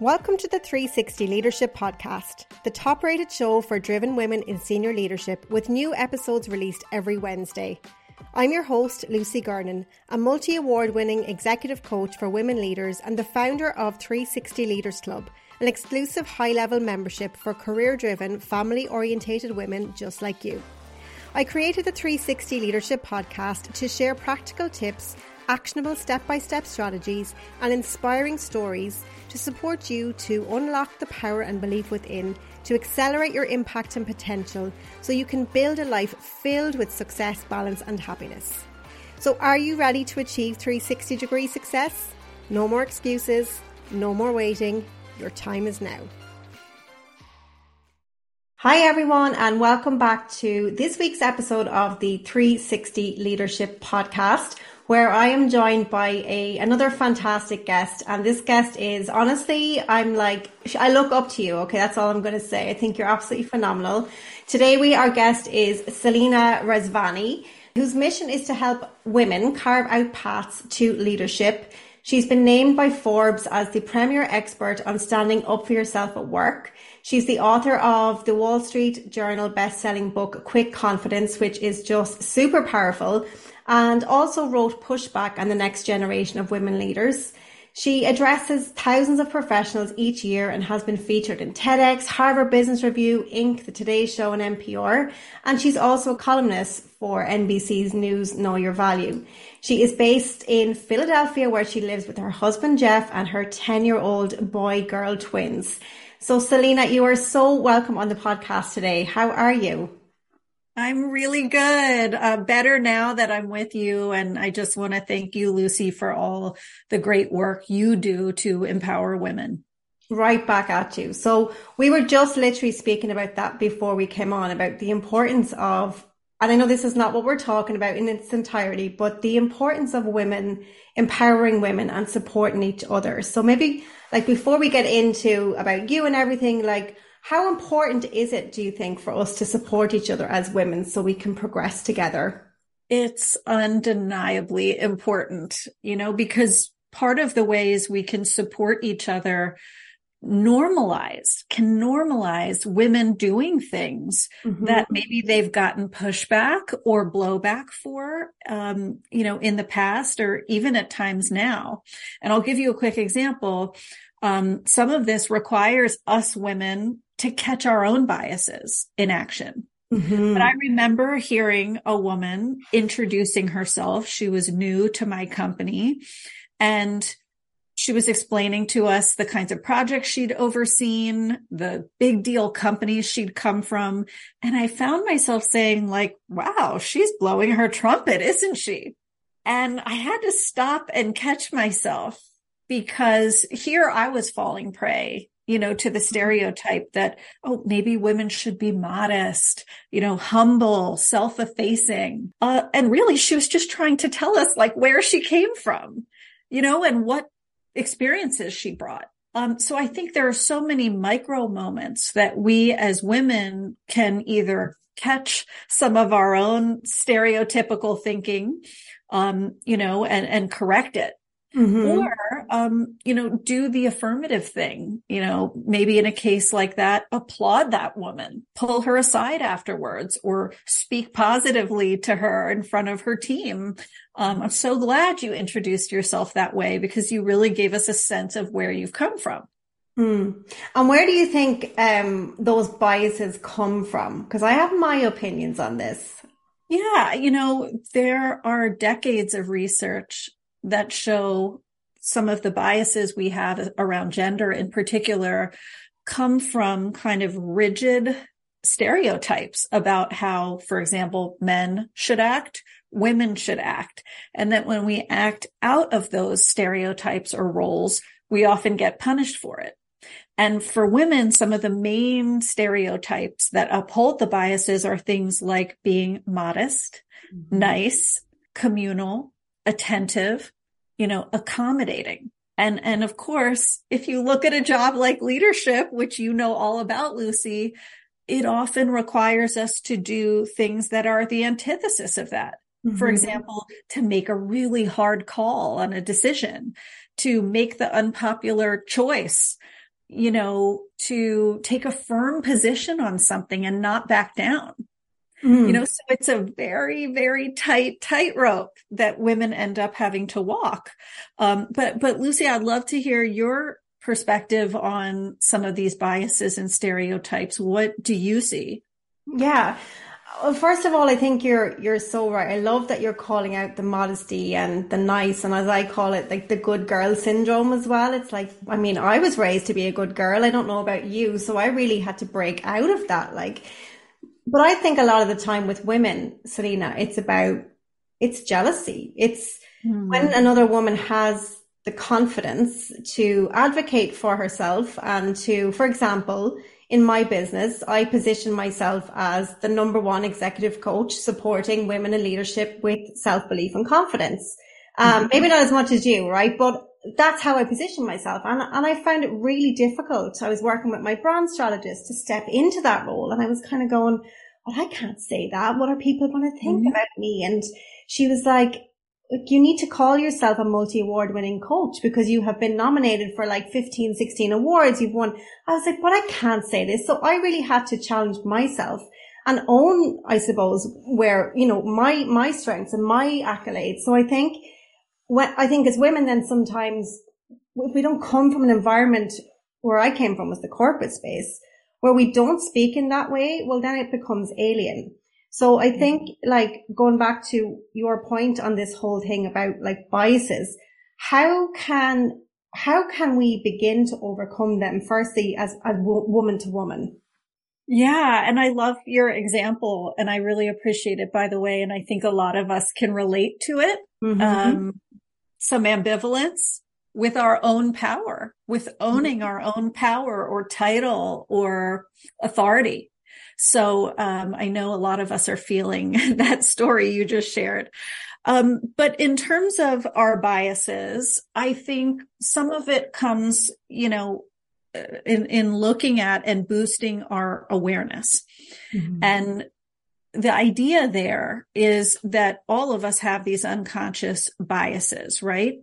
Welcome to the 360 Leadership Podcast, the top rated show for driven women in senior leadership, with new episodes released every Wednesday. I'm your host, Lucy Gernon, a multi award winning executive coach for women leaders and the founder of 360 Leaders Club, an exclusive high level membership for career driven, family orientated women just like you. I created the 360 Leadership Podcast to share practical tips, actionable step by step strategies, and inspiring stories to support you to unlock the power and belief within to accelerate your impact and potential so you can build a life filled with success, balance, and happiness. So, are you ready to achieve 360 degree success? No more excuses, no more waiting. Your time is now. Hi, everyone, and welcome back to this week's episode of the 360 Leadership Podcast where I am joined by a another fantastic guest. And this guest is honestly, I'm like, I look up to you. Okay, that's all I'm going to say. I think you're absolutely phenomenal. Today, we our guest is Selena Rezvani, whose mission is to help women carve out paths to leadership. She's been named by Forbes as the premier expert on standing up for yourself at work. She's the author of the Wall Street Journal best-selling book Quick Confidence, which is just super powerful and also wrote Pushback on the Next Generation of Women Leaders. She addresses thousands of professionals each year and has been featured in TEDx, Harvard Business Review, Inc., The Today Show, and NPR. And she's also a columnist for NBC's News Know Your Value. She is based in Philadelphia, where she lives with her husband Jeff and her 10 year old boy girl twins. So, Selena, you are so welcome on the podcast today. How are you? I'm really good. Uh, better now that I'm with you. And I just want to thank you, Lucy, for all the great work you do to empower women. Right back at you. So we were just literally speaking about that before we came on about the importance of, and I know this is not what we're talking about in its entirety, but the importance of women empowering women and supporting each other. So maybe like before we get into about you and everything, like how important is it, do you think, for us to support each other as women so we can progress together? It's undeniably important, you know, because part of the ways we can support each other normalize, can normalize women doing things mm-hmm. that maybe they've gotten pushback or blowback for, um, you know, in the past or even at times now. And I'll give you a quick example. Um, some of this requires us women to catch our own biases in action. Mm-hmm. But I remember hearing a woman introducing herself. She was new to my company and she was explaining to us the kinds of projects she'd overseen, the big deal companies she'd come from. And I found myself saying like, wow, she's blowing her trumpet, isn't she? And I had to stop and catch myself because here I was falling prey you know, to the stereotype that, oh, maybe women should be modest, you know, humble, self-effacing. Uh, and really she was just trying to tell us like where she came from, you know, and what experiences she brought. Um, so I think there are so many micro moments that we as women can either catch some of our own stereotypical thinking, um, you know, and, and correct it Mm-hmm. Or, um, you know, do the affirmative thing, you know, maybe in a case like that, applaud that woman, pull her aside afterwards or speak positively to her in front of her team. Um, I'm so glad you introduced yourself that way because you really gave us a sense of where you've come from. Hmm. And where do you think um, those biases come from? Because I have my opinions on this. Yeah, you know, there are decades of research that show some of the biases we have around gender in particular come from kind of rigid stereotypes about how, for example, men should act, women should act. And that when we act out of those stereotypes or roles, we often get punished for it. And for women, some of the main stereotypes that uphold the biases are things like being modest, mm-hmm. nice, communal, attentive, you know, accommodating. And, and of course, if you look at a job like leadership, which you know all about, Lucy, it often requires us to do things that are the antithesis of that. Mm-hmm. For example, to make a really hard call on a decision, to make the unpopular choice, you know, to take a firm position on something and not back down. Mm. You know, so it's a very, very tight tightrope that women end up having to walk. Um, but, but Lucy, I'd love to hear your perspective on some of these biases and stereotypes. What do you see? Yeah. Well, first of all, I think you're you're so right. I love that you're calling out the modesty and the nice, and as I call it, like the good girl syndrome as well. It's like, I mean, I was raised to be a good girl. I don't know about you, so I really had to break out of that. Like, but I think a lot of the time with women, Selena, it's about it's jealousy. It's mm. when another woman has the confidence to advocate for herself and to, for example, in my business, I position myself as the number one executive coach supporting women in leadership with self belief and confidence. Um, mm-hmm. maybe not as much as you, right? But that's how I position myself. And, and I found it really difficult. I was working with my brand strategist to step into that role. And I was kind of going, well, I can't say that. What are people going to think mm-hmm. about me? And she was like, you need to call yourself a multi-award winning coach because you have been nominated for like 15, 16 awards. You've won. I was like, but I can't say this. So I really had to challenge myself and own, I suppose, where, you know, my, my strengths and my accolades. So I think when, I think as women then sometimes if we don't come from an environment where I came from was the corporate space where we don't speak in that way, well, then it becomes alien. So I think like going back to your point on this whole thing about like biases, how can, how can we begin to overcome them firstly as a woman to woman? Yeah. And I love your example and I really appreciate it, by the way. And I think a lot of us can relate to it. Mm-hmm. Um, some ambivalence with our own power, with owning our own power or title or authority. So um, I know a lot of us are feeling that story you just shared. Um, but in terms of our biases, I think some of it comes, you know, uh, in, in looking at and boosting our awareness. Mm-hmm. And the idea there is that all of us have these unconscious biases, right?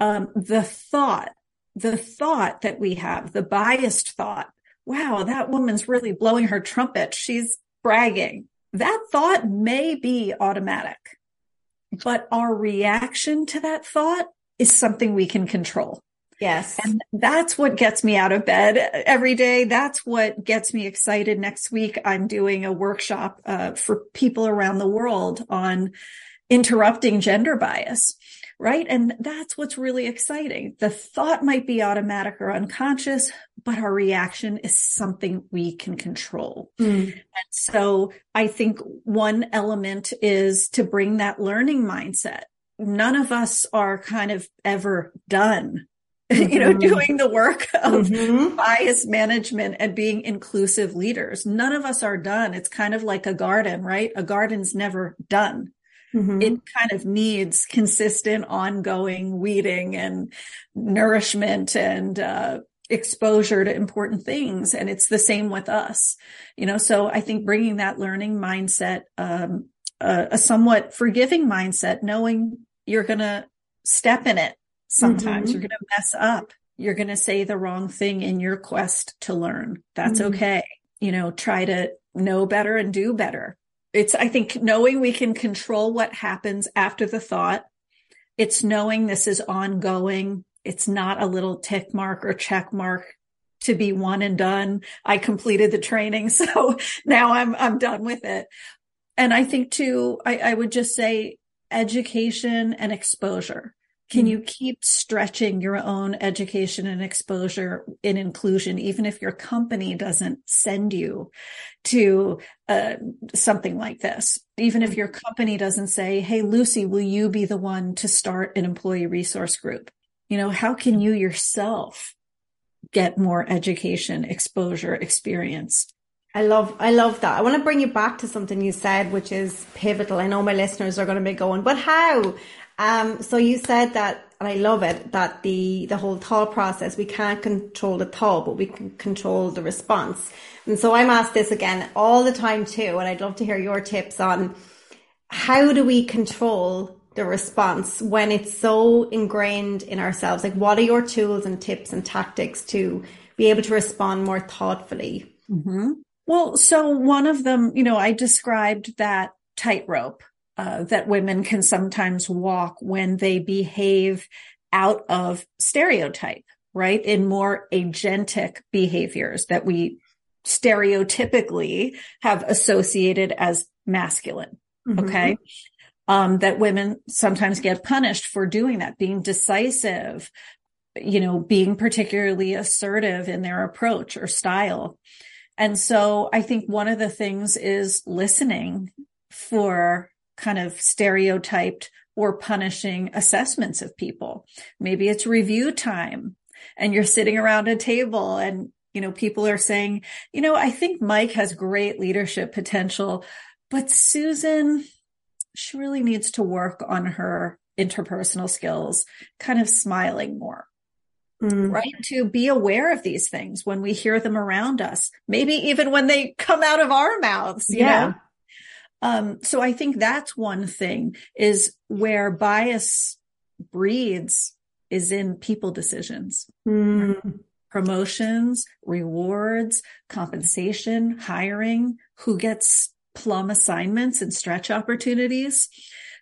Um, the thought, the thought that we have, the biased thought wow, that woman's really blowing her trumpet. She's bragging. That thought may be automatic, but our reaction to that thought is something we can control. Yes. And that's what gets me out of bed every day. That's what gets me excited. Next week, I'm doing a workshop uh, for people around the world on interrupting gender bias right? And that's what's really exciting. The thought might be automatic or unconscious, but our reaction is something we can control. Mm. And so I think one element is to bring that learning mindset. None of us are kind of ever done Mm-hmm. you know, mm-hmm. doing the work of mm-hmm. bias management and being inclusive leaders. None of us are done. It's kind of like a garden, right? A garden's never done. Mm-hmm. It kind of needs consistent, ongoing weeding and nourishment and, uh, exposure to important things. And it's the same with us, you know, so I think bringing that learning mindset, um, a, a somewhat forgiving mindset, knowing you're going to step in it. Sometimes mm-hmm. you're going to mess up. You're going to say the wrong thing in your quest to learn. That's mm-hmm. okay. You know, try to know better and do better it's, I think knowing we can control what happens after the thought. It's knowing this is ongoing. It's not a little tick mark or check mark to be one and done. I completed the training. So now I'm, I'm done with it. And I think too, I, I would just say education and exposure. Can hmm. you keep stretching your own education and exposure in inclusion, even if your company doesn't send you to uh, something like this? Even if your company doesn't say, Hey, Lucy, will you be the one to start an employee resource group? You know, how can you yourself get more education, exposure, experience? I love, I love that. I want to bring you back to something you said, which is pivotal. I know my listeners are going to be going, but how? Um, so you said that, and I love it, that the, the whole thought process, we can't control the thought, but we can control the response. And so I'm asked this again all the time too, and I'd love to hear your tips on how do we control the response when it's so ingrained in ourselves? Like, what are your tools and tips and tactics to be able to respond more thoughtfully? Mm-hmm. Well, so one of them, you know, I described that tightrope uh, that women can sometimes walk when they behave out of stereotype, right? In more agentic behaviors that we stereotypically have associated as masculine. Mm-hmm. Okay. Um, that women sometimes get punished for doing that, being decisive, you know, being particularly assertive in their approach or style. And so I think one of the things is listening for kind of stereotyped or punishing assessments of people. Maybe it's review time and you're sitting around a table and, you know, people are saying, you know, I think Mike has great leadership potential, but Susan, she really needs to work on her interpersonal skills, kind of smiling more. Mm. Right. To be aware of these things when we hear them around us, maybe even when they come out of our mouths, yeah. Know? Um, so I think that's one thing is where bias breeds is in people decisions. Mm. Promotions, rewards, compensation, hiring, who gets plum assignments and stretch opportunities.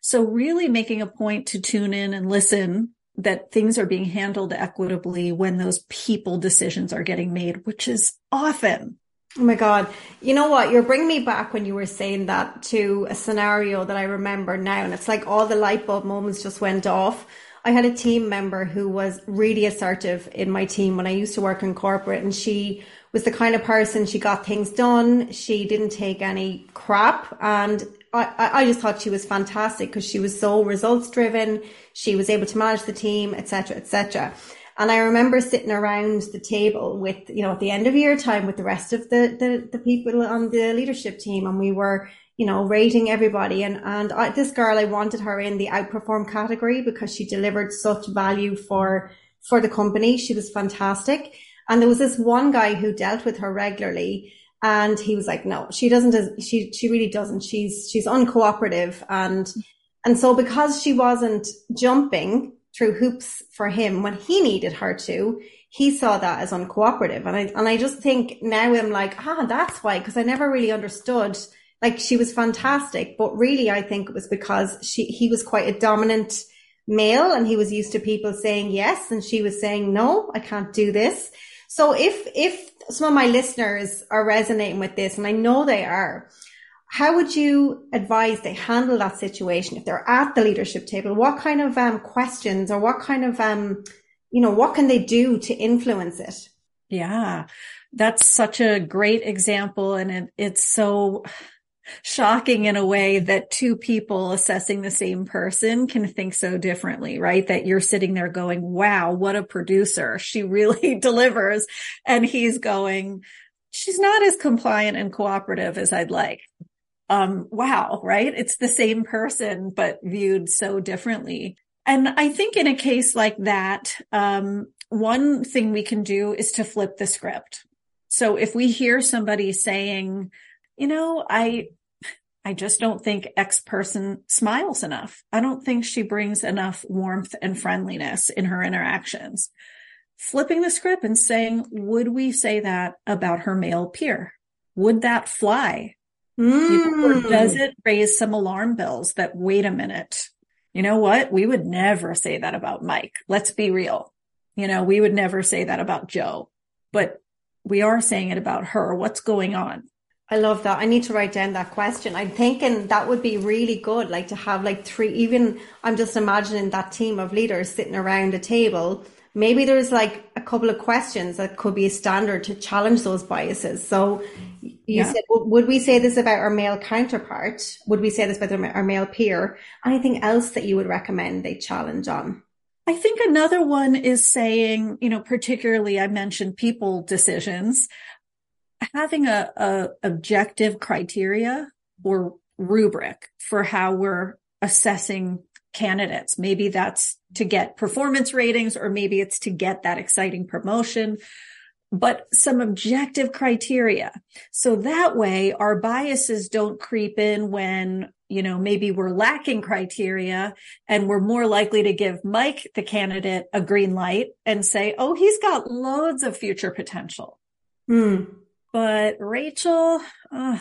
So really making a point to tune in and listen that things are being handled equitably when those people decisions are getting made, which is often. Oh my God. You know what? You're bringing me back when you were saying that to a scenario that I remember now. And it's like all the light bulb moments just went off. I had a team member who was really assertive in my team when I used to work in corporate and she was the kind of person she got things done. She didn't take any crap and I, I just thought she was fantastic because she was so results driven. She was able to manage the team, etc., etc. And I remember sitting around the table with, you know, at the end of year time with the rest of the, the, the people on the leadership team. And we were, you know, rating everybody. And, and I, this girl, I wanted her in the outperform category because she delivered such value for, for the company. She was fantastic. And there was this one guy who dealt with her regularly and he was like, no, she doesn't, she, she really doesn't. She's, she's uncooperative. And, and so because she wasn't jumping through hoops for him when he needed her to, he saw that as uncooperative. And I, and I just think now I'm like, ah, that's why, because I never really understood. Like she was fantastic, but really I think it was because she, he was quite a dominant male and he was used to people saying yes. And she was saying, no, I can't do this. So if, if some of my listeners are resonating with this, and I know they are, how would you advise they handle that situation if they're at the leadership table? What kind of um, questions or what kind of, um, you know, what can they do to influence it? Yeah, that's such a great example. And it, it's so shocking in a way that two people assessing the same person can think so differently, right? That you're sitting there going, wow, what a producer. She really delivers. And he's going, she's not as compliant and cooperative as I'd like. Um, wow, right? It's the same person, but viewed so differently. And I think in a case like that, um, one thing we can do is to flip the script. So if we hear somebody saying, you know, I, I just don't think X person smiles enough. I don't think she brings enough warmth and friendliness in her interactions. Flipping the script and saying, would we say that about her male peer? Would that fly? Mm. Or hmm. does it raise some alarm bells that wait a minute? You know what? We would never say that about Mike. Let's be real. You know, we would never say that about Joe, but we are saying it about her. What's going on? I love that. I need to write down that question. I'm thinking that would be really good, like to have like three, even I'm just imagining that team of leaders sitting around a table. Maybe there's like a couple of questions that could be a standard to challenge those biases. So you yeah. said, would we say this about our male counterpart? Would we say this about our male peer? Anything else that you would recommend they challenge on? I think another one is saying, you know, particularly I mentioned people decisions having a, a objective criteria or rubric for how we're assessing candidates. Maybe that's to get performance ratings or maybe it's to get that exciting promotion, but some objective criteria. So that way our biases don't creep in when you know, maybe we're lacking criteria and we're more likely to give Mike, the candidate, a green light and say, oh, he's got loads of future potential. Mm. But Rachel, uh,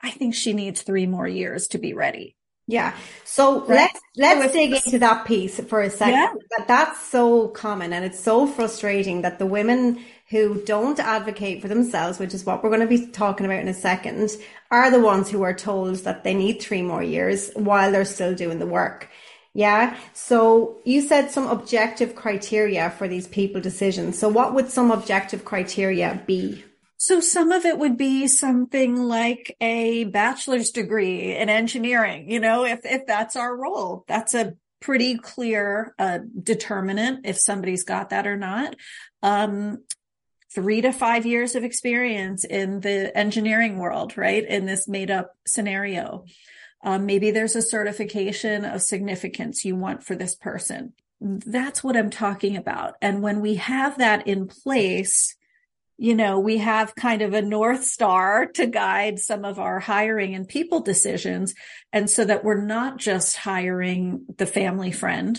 I think she needs three more years to be ready. Yeah. So right. let's let's so dig into that piece for a second. Yeah. That that's so common and it's so frustrating that the women who don't advocate for themselves, which is what we're going to be talking about in a second, are the ones who are told that they need three more years while they're still doing the work. Yeah. So you said some objective criteria for these people decisions. So what would some objective criteria be? So some of it would be something like a bachelor's degree in engineering, you know, if, if that's our role, that's a pretty clear uh, determinant if somebody's got that or not. Um, three to five years of experience in the engineering world, right? In this made up scenario. Um, maybe there's a certification of significance you want for this person. That's what I'm talking about. And when we have that in place, you know, we have kind of a North Star to guide some of our hiring and people decisions. And so that we're not just hiring the family friend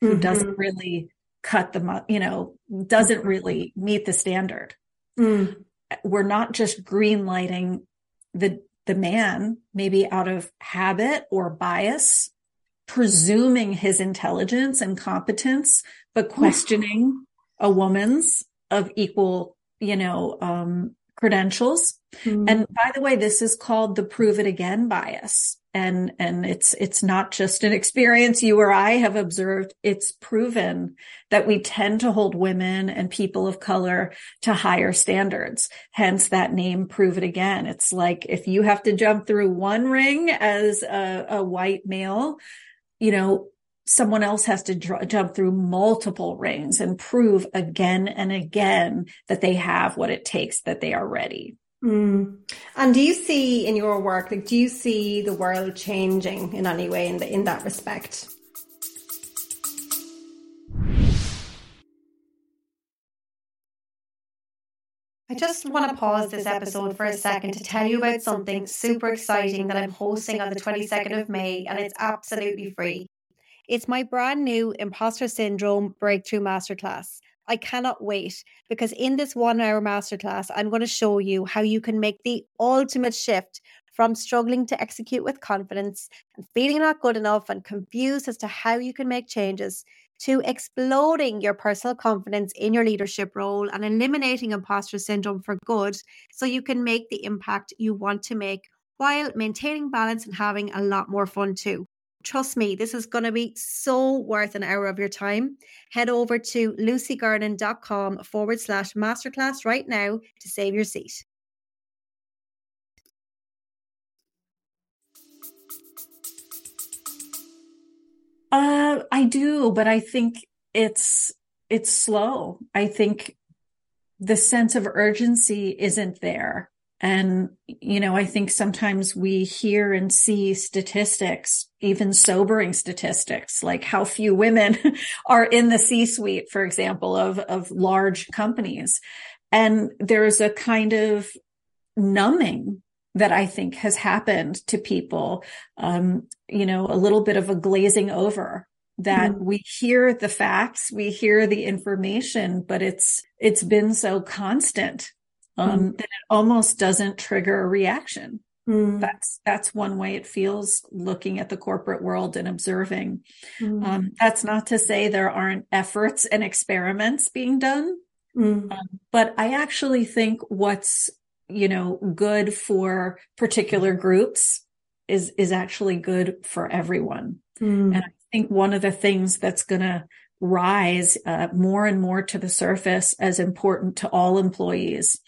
who mm-hmm. doesn't really cut the, you know, doesn't really meet the standard. Mm. We're not just green lighting the, the man, maybe out of habit or bias, presuming his intelligence and competence, but questioning a woman's of equal you know, um, credentials. Mm-hmm. And by the way, this is called the prove it again bias. And, and it's, it's not just an experience you or I have observed. It's proven that we tend to hold women and people of color to higher standards. Hence that name, prove it again. It's like if you have to jump through one ring as a, a white male, you know, someone else has to dr- jump through multiple rings and prove again and again that they have what it takes, that they are ready. Mm. And do you see in your work, like, do you see the world changing in any way in the, in that respect? I just want to pause this episode for a second to tell you about something super exciting that I'm hosting on the 22nd of May, and it's absolutely free. It's my brand new Imposter Syndrome Breakthrough Masterclass. I cannot wait because in this one hour masterclass, I'm going to show you how you can make the ultimate shift from struggling to execute with confidence and feeling not good enough and confused as to how you can make changes to exploding your personal confidence in your leadership role and eliminating imposter syndrome for good so you can make the impact you want to make while maintaining balance and having a lot more fun too. Trust me, this is going to be so worth an hour of your time. Head over to lucygernon.com forward slash masterclass right now to save your seat. Uh, I do, but I think it's it's slow. I think the sense of urgency isn't there. And, you know, I think sometimes we hear and see statistics, even sobering statistics, like how few women are in the C suite, for example, of, of large companies. And there's a kind of numbing that I think has happened to people. Um, you know, a little bit of a glazing over that mm-hmm. we hear the facts, we hear the information, but it's, it's been so constant um, mm. then it almost doesn't trigger a reaction. Mm. That's that's one way it feels looking at the corporate world and observing. Mm. Um, that's not to say there aren't efforts and experiments being done, mm. um, but I actually think what's you know good for particular groups is is actually good for everyone. And I think one of the things that's going to rise uh, more and more to the surface as important to all employees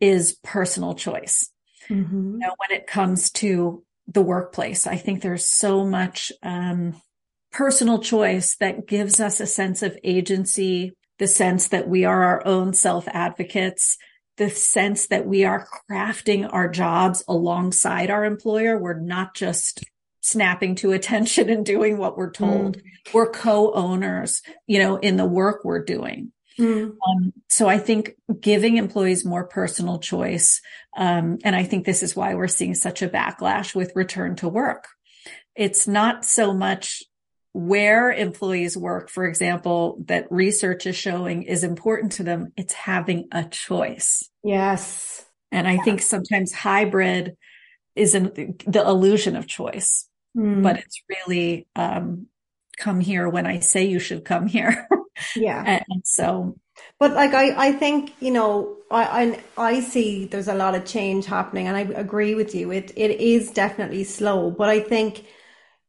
is personal choice. Mm-hmm. You know, when it comes to the workplace, I think there's so much um, personal choice that gives us a sense of agency, the sense that we are our own self advocates, the sense that we are crafting our jobs alongside our employer. We're not just snapping to attention and doing what we're told. Mm. We're co-owners, you know, in the work we're doing. Mm. Um, so I think giving employees more personal choice, um, and I think this is why we're seeing such a backlash with return to work. it's not so much where employees work, for example, that research is showing is important to them. It's having a choice. Yes. And I think sometimes hybrid is an, the illusion of choice, mm. but it's really, um, come here when I say you should come here. Yeah. and, so but like I, I think you know I, I I see there's a lot of change happening and I agree with you it it is definitely slow but I think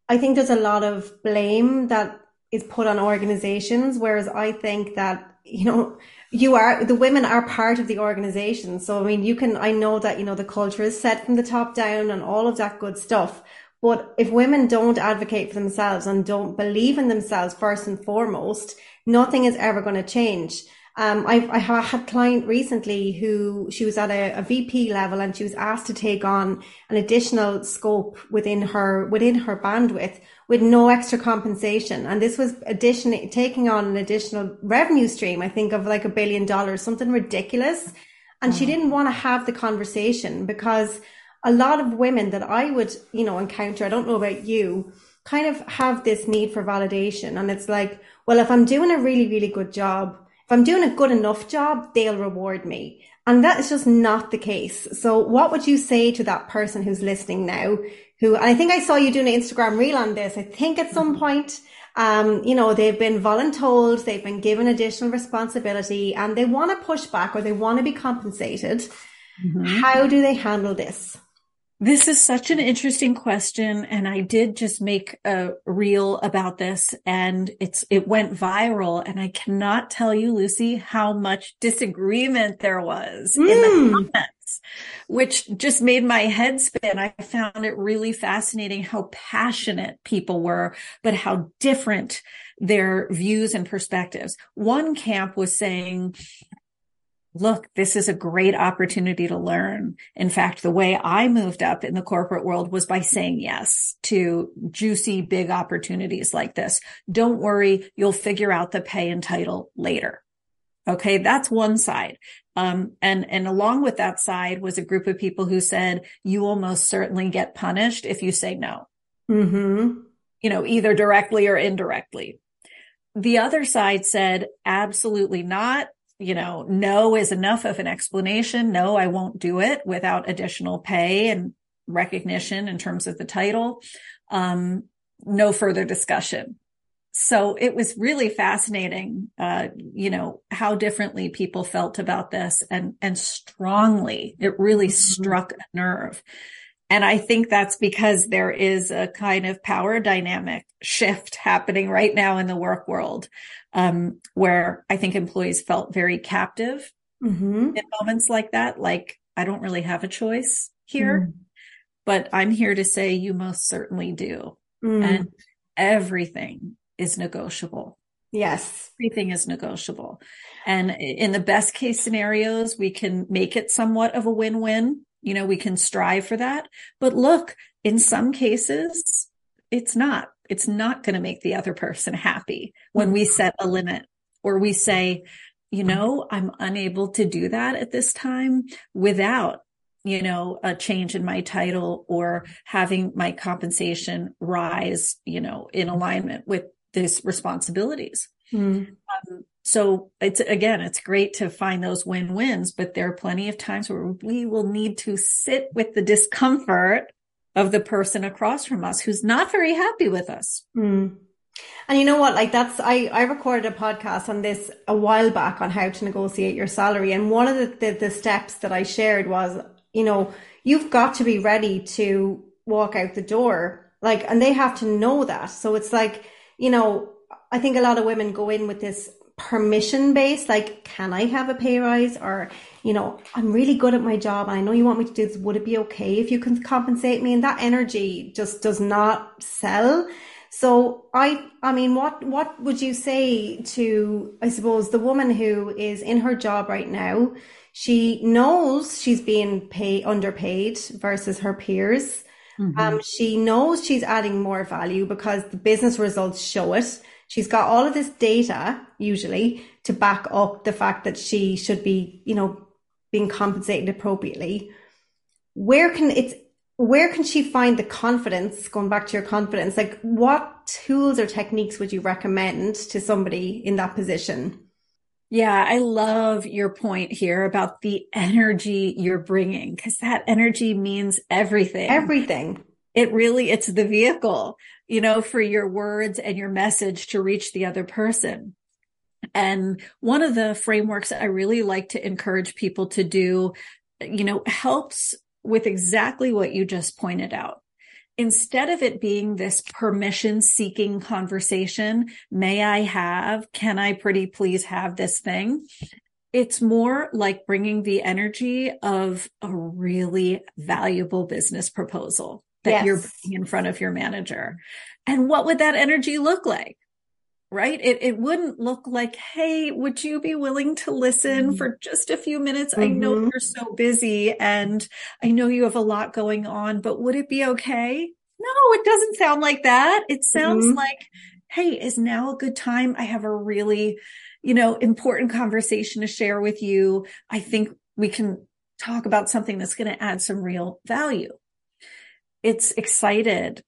I think there's a lot of blame that is put on organizations, whereas I think that, you know, you are, the women are part of the organization. So, I mean, you can, I know that, you know, the culture is set from the top down and all of that good stuff. But if women don't advocate for themselves and don't believe in themselves first and foremost, nothing is ever going to change. Um, I, I had a client recently who she was at a, a, VP level and she was asked to take on an additional scope within her within her bandwidth with no extra compensation. And this was addition taking on an additional revenue stream, I think of like a billion dollars, something ridiculous. And mm. she didn't want to have the conversation because a lot of women that I would, you know, encounter, I don't know about you, kind of have this need for validation. And it's like, well, if I'm doing a really, really good job, if I'm doing a good enough job, they'll reward me. And that is just not the case. So what would you say to that person who's listening now? Who, and I think I saw you doing an Instagram reel on this. I think at some point, um, you know, they've been voluntold, they've been given additional responsibility and they want to push back or they want to be compensated. Mm-hmm. How do they handle this? This is such an interesting question. And I did just make a reel about this and it's, it went viral. And I cannot tell you, Lucy, how much disagreement there was mm. in the hmm. comments, which just made my head spin. I found it really fascinating how passionate people were, but how different their views and perspectives. One camp was saying, look, this is a great opportunity to learn. In fact, the way I moved up in the corporate world was by saying yes to juicy, big opportunities like this. Don't worry. You'll figure out the pay and title later. Okay. That's one side. Um, and, and along with that side was a group of people who said, you will most certainly get punished if you say no. Mm-hmm. You know, either directly or indirectly. The other side said, absolutely not you know, no is enough of an explanation. No, I won't do it without additional pay and recognition in terms of the title. Um, no further discussion. So it was really fascinating, uh, you know, how differently people felt about this and, and strongly, it really mm-hmm. struck a nerve. And I think that's because there is a kind of power dynamic shift happening right now in the work world, um, where I think employees felt very captive mm-hmm. in moments like that. Like, I don't really have a choice here, mm. but I'm here to say you most certainly do. Mm. And everything is negotiable. Yes. Everything is negotiable. And in the best case scenarios, we can make it somewhat of a win-win you know, we can strive for that. But look, in some cases, it's not. It's not going to make the other person happy when we set a limit or we say, you know, I'm unable to do that at this time without you know, a change in my title or having my compensation rise, you know, in alignment with these responsibilities. Mm. Um, so it's again, it's great to find those win-wins, but there are plenty of times where we will need to sit with the discomfort of the person across from us who's not very happy with us. Mm. And you know what? Like that's, I, I recorded a podcast on this a while back on how to negotiate your salary. And one of the, the, the steps that I shared was, you know, you've got to be ready to walk out the door. Like, and they have to know that. So it's like, you know, I think a lot of women go in with this permission based, like, can I have a pay rise? Or, you know, I'm really good at my job and I know you want me to do this. Would it be okay if you can compensate me? And that energy just does not sell. So I, I mean, what, what would you say to, I suppose, the woman who is in her job right now? She knows she's being paid, underpaid versus her peers. Mm-hmm. Um, she knows she's adding more value because the business results show it. She's got all of this data, usually, to back up the fact that she should be, you know, being compensated appropriately. Where can it's where can she find the confidence going back to your confidence like what tools or techniques would you recommend to somebody in that position yeah, I love your point here about the energy you're bringing because that energy means everything. Everything. It really, it's the vehicle, you know, for your words and your message to reach the other person. And one of the frameworks I really like to encourage people to do, you know, helps with exactly what you just pointed out. Instead of it being this permission seeking conversation, may I have, can I pretty please have this thing? It's more like bringing the energy of a really valuable business proposal that yes. you're in front of your manager. And what would that energy look like? right? It, it wouldn't look like, Hey, would you be willing to listen mm-hmm. for just a few minutes? Mm-hmm. I know mm-hmm. you're so busy and I know you have a lot going on, but would it be okay? No, it doesn't sound like that. It sounds mm-hmm. like, Hey, is now a good time? I have a really, you know, important conversation to share with you. I think we can talk about something that's going to add some real value. It's excited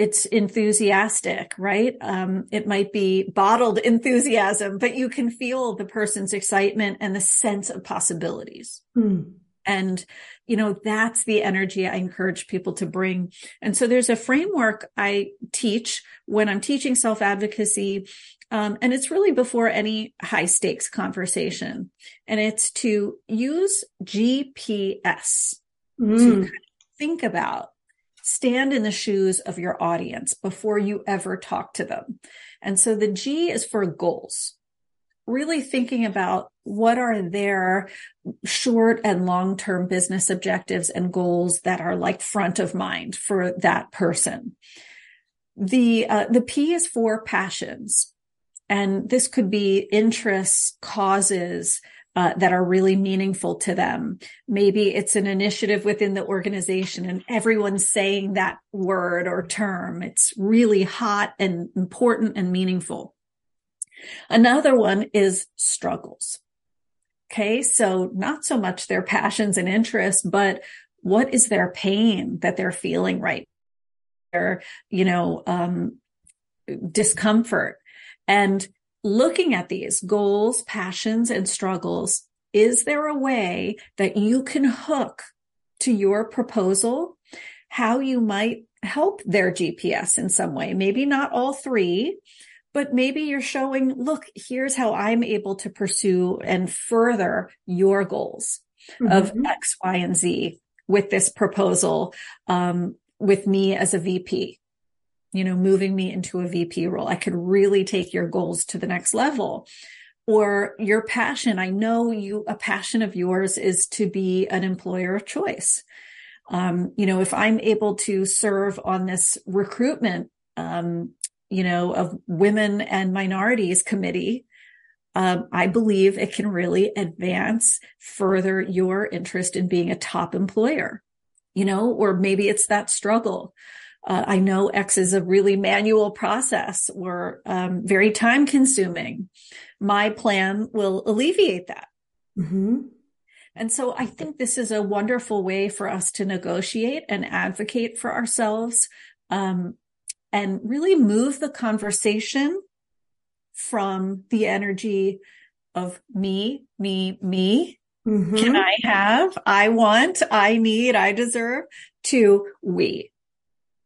it's enthusiastic, right? Um, it might be bottled enthusiasm, but you can feel the person's excitement and the sense of possibilities. Hmm. And, you know, that's the energy I encourage people to bring. And so there's a framework I teach when I'm teaching self advocacy. Um, and it's really before any high stakes conversation. And it's to use GPS mm. to kind of think about stand in the shoes of your audience before you ever talk to them. And so the G is for goals. Really thinking about what are their short and long term business objectives and goals that are like front of mind for that person. The, uh, the P is for passions. And this could be interests, causes, uh, that are really meaningful to them. Maybe it's an initiative within the organization and everyone's saying that word or term. It's really hot and important and meaningful. Another one is struggles. Okay. So not so much their passions and interests, but what is their pain that they're feeling right? Their, you know, um, discomfort and looking at these goals, passions, and struggles, is there a way that you can hook to your proposal how you might help their GPS in some way? Maybe not all three, but maybe you're showing, look, here's how I'm able to pursue and further your goals mm-hmm. of X, Y, and Z with this proposal, um, with me as a VP you know, moving me into a VP role. I could really take your goals to the next level. Or your passion. I know you, a passion of yours is to be an employer of choice. Um, you know, if I'm able to serve on this recruitment, um, you know, of women and minorities committee, um, I believe it can really advance further your interest in being a top employer, you know, or maybe it's that struggle uh, I know X is a really manual process or um, very time consuming. My plan will alleviate that. Mm-hmm. And so I think this is a wonderful way for us to negotiate and advocate for ourselves um, and really move the conversation from the energy of me, me, me. Mm-hmm. Can I have? I want, I need, I deserve to we.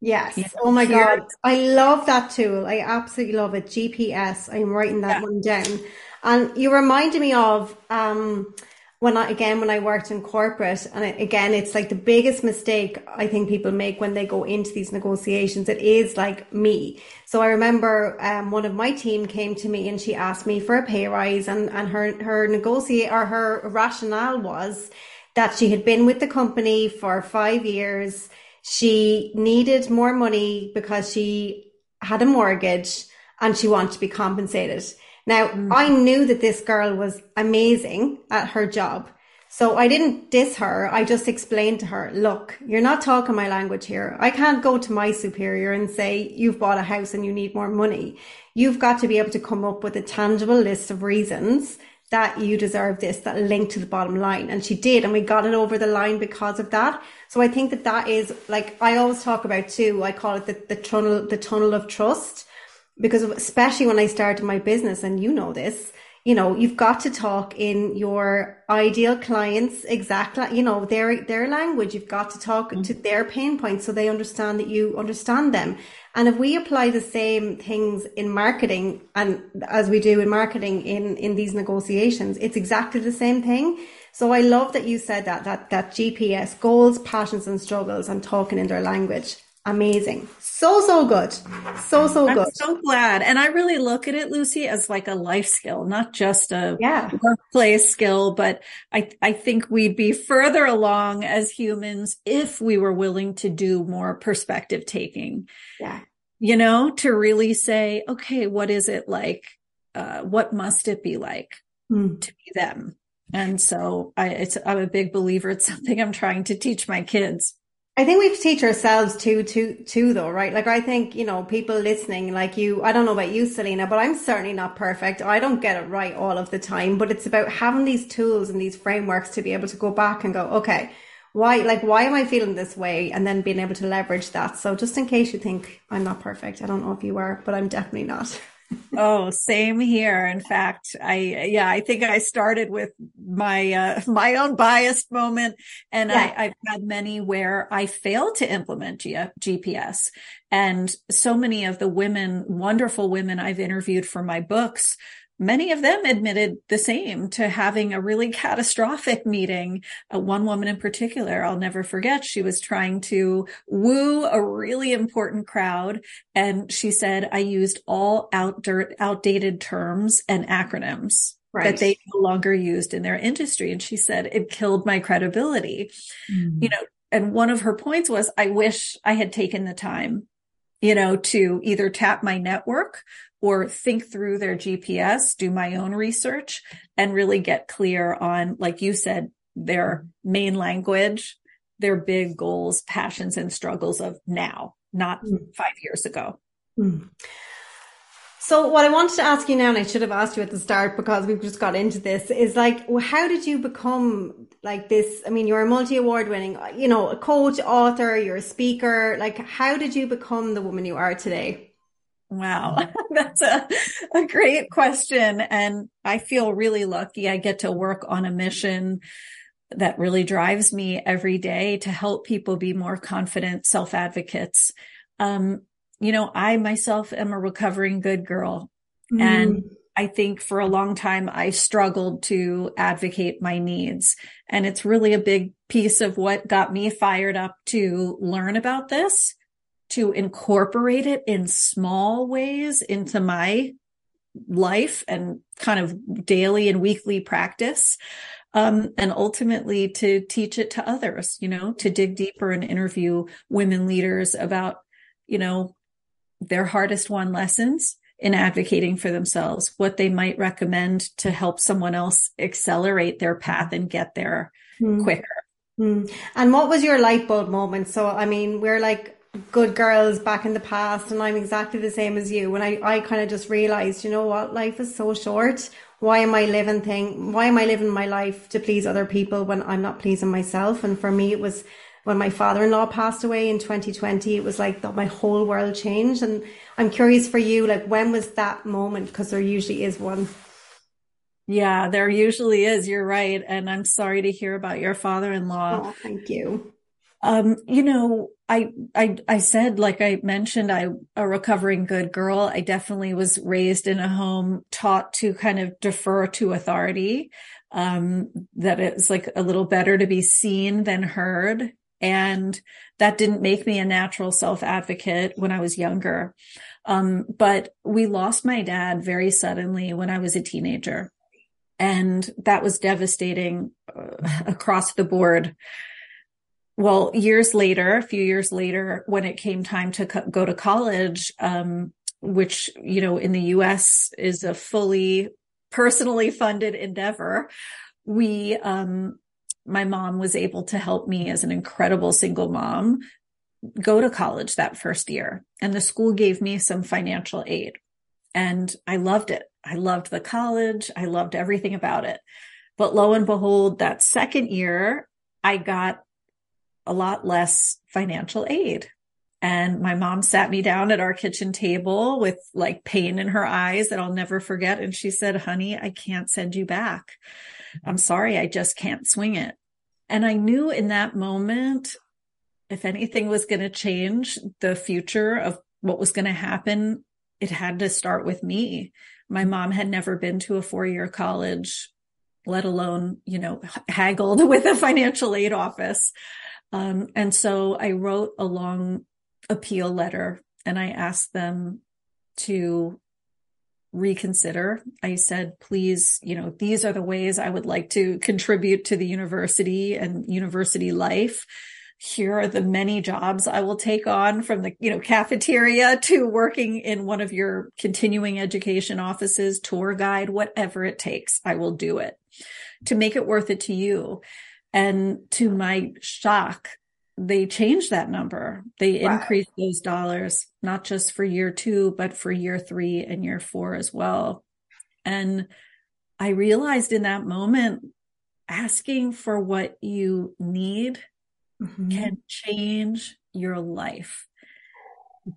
Yes. Yeah. Oh my God. I love that tool. I absolutely love it. GPS. I'm writing that yeah. one down. And you reminded me of, um, when I, again, when I worked in corporate and it, again, it's like the biggest mistake I think people make when they go into these negotiations. It is like me. So I remember, um, one of my team came to me and she asked me for a pay rise and, and her, her negotiate or her rationale was that she had been with the company for five years she needed more money because she had a mortgage and she wanted to be compensated. Now, mm. I knew that this girl was amazing at her job. So I didn't diss her. I just explained to her, look, you're not talking my language here. I can't go to my superior and say, you've bought a house and you need more money. You've got to be able to come up with a tangible list of reasons that you deserve this, that link to the bottom line. And she did. And we got it over the line because of that. So I think that that is like, I always talk about too, I call it the, the tunnel, the tunnel of trust because especially when I started my business and you know this, you know, you've got to talk in your ideal clients exactly, you know, their their language. You've got to talk mm-hmm. to their pain points so they understand that you understand them. And if we apply the same things in marketing and as we do in marketing in in these negotiations, it's exactly the same thing. So I love that you said that that that GPS goals, passions and struggles and talking in their language amazing. So, so good. So, so good. I'm so glad. And I really look at it, Lucy, as like a life skill, not just a yeah. workplace skill, but I, I think we'd be further along as humans if we were willing to do more perspective taking. Yeah. You know, to really say, okay, what is it like? Uh, what must it be like mm. to be them? And so I, it's, I'm a big believer. It's something I'm trying to teach my kids. I think we have to teach ourselves too, too, too, though, right? Like, I think, you know, people listening, like you, I don't know about you, Selena, but I'm certainly not perfect. I don't get it right all of the time, but it's about having these tools and these frameworks to be able to go back and go, okay, why, like, why am I feeling this way? And then being able to leverage that. So just in case you think I'm not perfect, I don't know if you are, but I'm definitely not. oh, same here. In fact, I, yeah, I think I started with my, uh, my own biased moment and yeah. I, I've had many where I failed to implement G- GPS. And so many of the women, wonderful women I've interviewed for my books many of them admitted the same to having a really catastrophic meeting. Uh, one woman in particular, I'll never forget, she was trying to woo a really important crowd. And she said, I used all outdated terms and acronyms. Right. That they no longer used in their industry. And she said, it killed my credibility. Mm. You know, and one of her points was, I wish I had taken the time you know, to either tap my network or think through their GPS, do my own research and really get clear on, like you said, their main language, their big goals, passions and struggles of now, not mm. five years ago. Mm. So what I wanted to ask you now, and I should have asked you at the start because we've just got into this, is like, how did you become like this? I mean, you're a multi-award winning, you know, a coach, author, you're a speaker. Like, how did you become the woman you are today? Wow. That's a, a great question. And I feel really lucky. I get to work on a mission that really drives me every day to help people be more confident self advocates. Um, you know, I myself am a recovering good girl. Mm. And I think for a long time, I struggled to advocate my needs. And it's really a big piece of what got me fired up to learn about this to incorporate it in small ways into my life and kind of daily and weekly practice. Um, and ultimately to teach it to others, you know, to dig deeper and interview women leaders about, you know, their hardest won lessons in advocating for themselves, what they might recommend to help someone else accelerate their path and get there mm. quicker. Mm. And what was your light bulb moment? So, I mean, we're like good girls back in the past and I'm exactly the same as you. When I, I kind of just realized, you know what, life is so short. Why am I living thing? Why am I living my life to please other people when I'm not pleasing myself? And for me, it was when my father-in-law passed away in 2020, it was like that my whole world changed. And I'm curious for you, like when was that moment? Because there usually is one. Yeah, there usually is. You're right. And I'm sorry to hear about your father-in-law. Oh, thank you. Um, you know, I, I, I said, like I mentioned, I, a recovering good girl. I definitely was raised in a home taught to kind of defer to authority. Um, that it's like a little better to be seen than heard. And that didn't make me a natural self advocate when I was younger. Um, but we lost my dad very suddenly when I was a teenager. And that was devastating uh, across the board well, years later, a few years later, when it came time to co- go to college, um, which, you know, in the US is a fully personally funded endeavor, we, um, my mom was able to help me as an incredible single mom go to college that first year. And the school gave me some financial aid and I loved it. I loved the college. I loved everything about it. But lo and behold, that second year, I got a lot less financial aid. And my mom sat me down at our kitchen table with like pain in her eyes that I'll never forget. And she said, honey, I can't send you back. I'm sorry. I just can't swing it. And I knew in that moment, if anything was going to change the future of what was going to happen, it had to start with me. My mom had never been to a four year college, let alone, you know, haggled with a financial aid office. Um, and so I wrote a long appeal letter and I asked them to reconsider. I said, please, you know, these are the ways I would like to contribute to the university and university life. Here are the many jobs I will take on from the, you know, cafeteria to working in one of your continuing education offices, tour guide, whatever it takes. I will do it to make it worth it to you. And to my shock, they changed that number. They wow. increased those dollars, not just for year two, but for year three and year four as well. And I realized in that moment, asking for what you need mm-hmm. can change your life.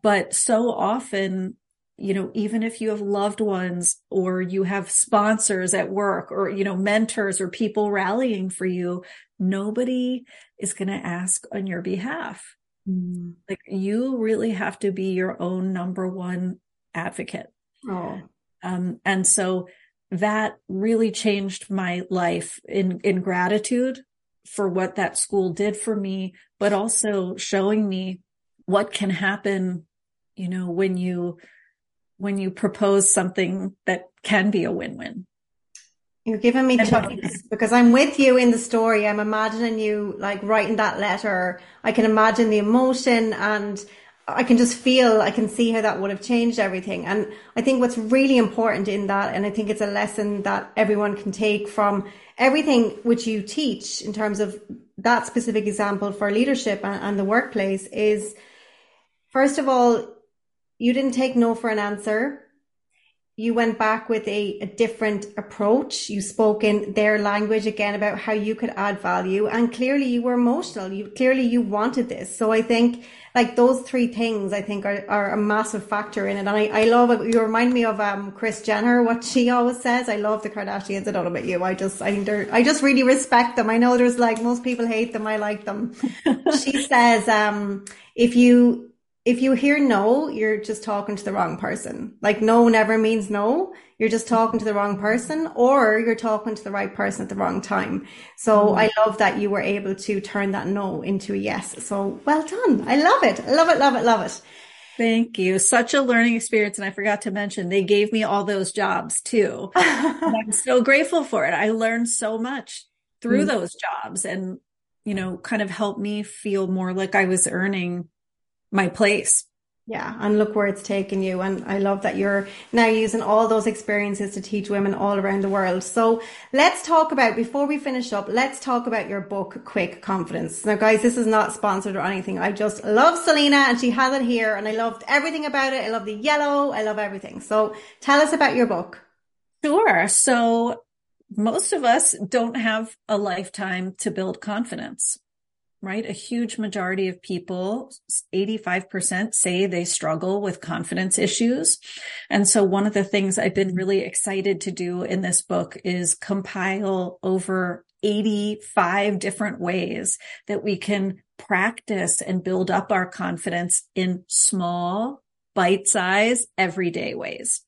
But so often, you know, even if you have loved ones or you have sponsors at work or, you know, mentors or people rallying for you, nobody is going to ask on your behalf. Mm. Like you really have to be your own number one advocate. Oh. Um, and so that really changed my life in, in gratitude for what that school did for me, but also showing me what can happen, you know, when you, when you propose something that can be a win-win. You're giving me chills because I'm with you in the story. I'm imagining you like writing that letter. I can imagine the emotion and I can just feel, I can see how that would have changed everything. And I think what's really important in that, and I think it's a lesson that everyone can take from everything which you teach in terms of that specific example for leadership and, and the workplace is first of all, you didn't take no for an answer you went back with a, a, different approach. You spoke in their language again about how you could add value. And clearly you were emotional. You clearly you wanted this. So I think like those three things I think are, are a massive factor in it. And I, I love it. You remind me of um Kris Jenner, what she always says. I love the Kardashians. I don't know about you. I just I think they're I just really respect them. I know there's like most people hate them. I like them. she says um if you if you hear no, you're just talking to the wrong person. Like no never means no. You're just talking to the wrong person or you're talking to the right person at the wrong time. So mm. I love that you were able to turn that no into a yes. So well done. I love it. I love it, love it, love it. Thank you. Such a learning experience. And I forgot to mention they gave me all those jobs too. I'm so grateful for it. I learned so much through mm. those jobs and, you know, kind of helped me feel more like I was earning my place. Yeah, and look where it's taken you. And I love that you're now using all those experiences to teach women all around the world. So let's talk about, before we finish up, let's talk about your book, Quick Confidence. Now, guys, this is not sponsored or anything. I just love Selena and she has it here and I loved everything about it. I love the yellow. I love everything. So tell us about your book. Sure. So most of us don't have a lifetime to build confidence right? A huge majority of people, 85% say they struggle with confidence issues. And so one of the things I've been really excited to do in this book is compile over 85 different ways that we can practice and build up our confidence in small, bite size, everyday ways.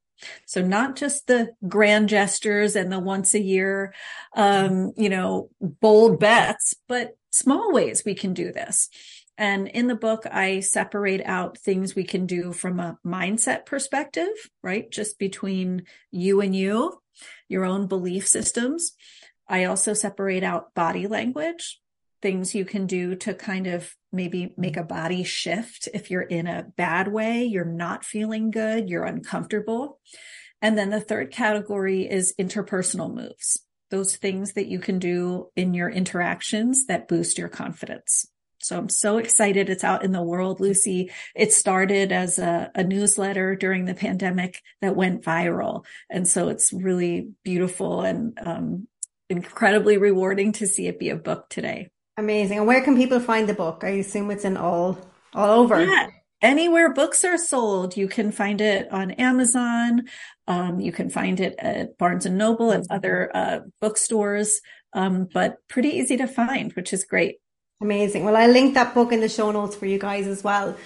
So not just the grand gestures and the once a year, um, you know, bold bets, but small ways we can do this. And in the book, I separate out things we can do from a mindset perspective, right? Just between you and you, your own belief systems. I also separate out body language, things you can do to kind of maybe make a body shift if you're in a bad way, you're not feeling good, you're uncomfortable. And then the third category is interpersonal moves those things that you can do in your interactions that boost your confidence. So I'm so excited it's out in the world, Lucy. It started as a, a, newsletter during the pandemic that went viral. And so it's really beautiful and um, incredibly rewarding to see it be a book today. Amazing. And where can people find the book? I assume it's in all all over. Yeah. Anywhere books are sold, you can find it on Amazon. Um, you can find it at Barnes and Noble and other uh, bookstores, um, but pretty easy to find, which is great. Amazing. Well, I'll link that book in the show notes for you guys as well.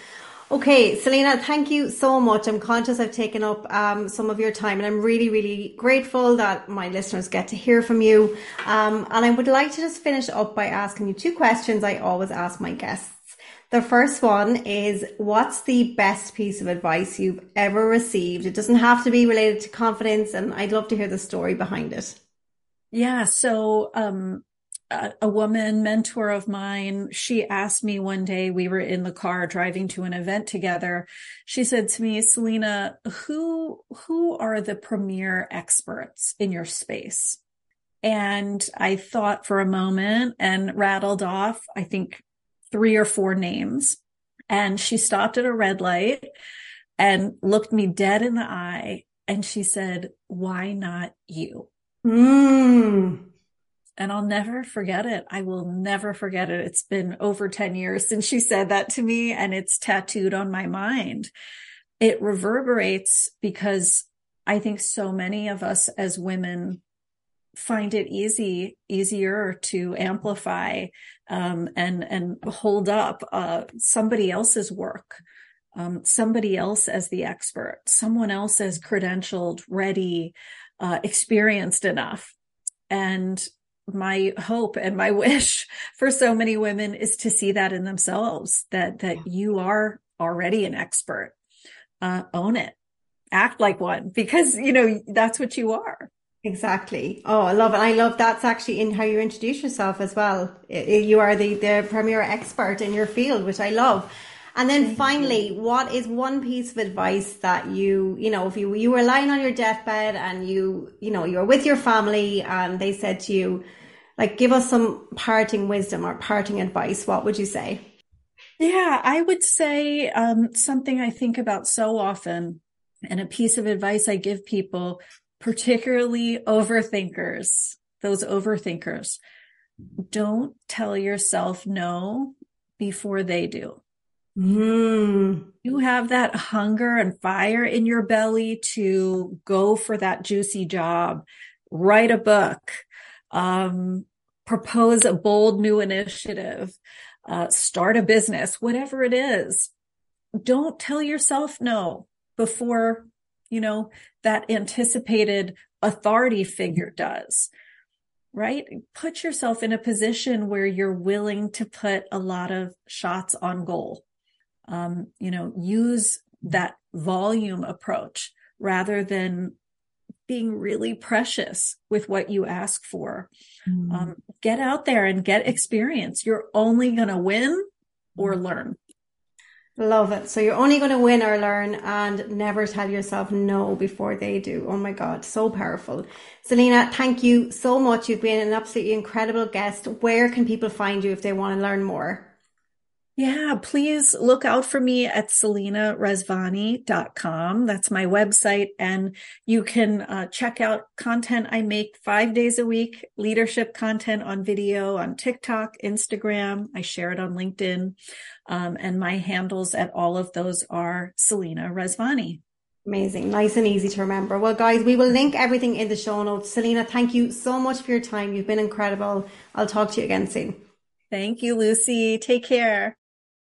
Okay, Selena, thank you so much. I'm conscious I've taken up um, some of your time and I'm really, really grateful that my listeners get to hear from you. Um, and I would like to just finish up by asking you two questions I always ask my guests. The first one is what's the best piece of advice you've ever received? It doesn't have to be related to confidence and I'd love to hear the story behind it. Yeah. So, um, a, woman mentor of mine, she asked me one day, we were in the car driving to an event together. She said to me, Selena, who, who are the premier experts in your space? And I thought for a moment and rattled off, I think three or four names. And she stopped at a red light and looked me dead in the eye. And she said, why not you? Mm and I'll never forget it. I will never forget it. It's been over 10 years since she said that to me and it's tattooed on my mind. It reverberates because I think so many of us as women find it easy, easier to amplify, um, and, and hold up, uh, somebody else's work. Um, somebody else as the expert, someone else as credentialed, ready, uh, experienced enough. And my hope and my wish for so many women is to see that in themselves that that you are already an expert uh, own it act like one because you know that's what you are exactly. Oh i love it. I love that's actually in how you introduce yourself as well. You are the the premier expert in your field which i love. And then finally, what is one piece of advice that you, you know, if you, you were lying on your deathbed and you, you know, you were with your family and they said to you, like, give us some parting wisdom or parting advice, what would you say? Yeah, I would say um, something I think about so often and a piece of advice I give people, particularly overthinkers, those overthinkers, don't tell yourself no before they do. Mm. You have that hunger and fire in your belly to go for that juicy job, write a book, um, propose a bold new initiative, uh, start a business, whatever it is. Don't tell yourself no before, you know, that anticipated authority figure does right? Put yourself in a position where you're willing to put a lot of shots on goal um, you know, use that volume approach rather than being really precious with what you ask for. Mm. Um, get out there and get experience. You're only going to win or learn. Love it. So you're only going to win or learn and never tell yourself no before they do. Oh my God. So powerful. Selena, thank you so much. You've been an absolutely incredible guest. Where can people find you if they want to learn more? Yeah, please look out for me at selenarezvani.com. That's my website. And you can uh, check out content I make five days a week, leadership content on video on TikTok, Instagram. I share it on LinkedIn. Um, and my handles at all of those are Selena Rezvani. Amazing. Nice and easy to remember. Well, guys, we will link everything in the show notes. Selena, thank you so much for your time. You've been incredible. I'll talk to you again soon. Thank you, Lucy. Take care.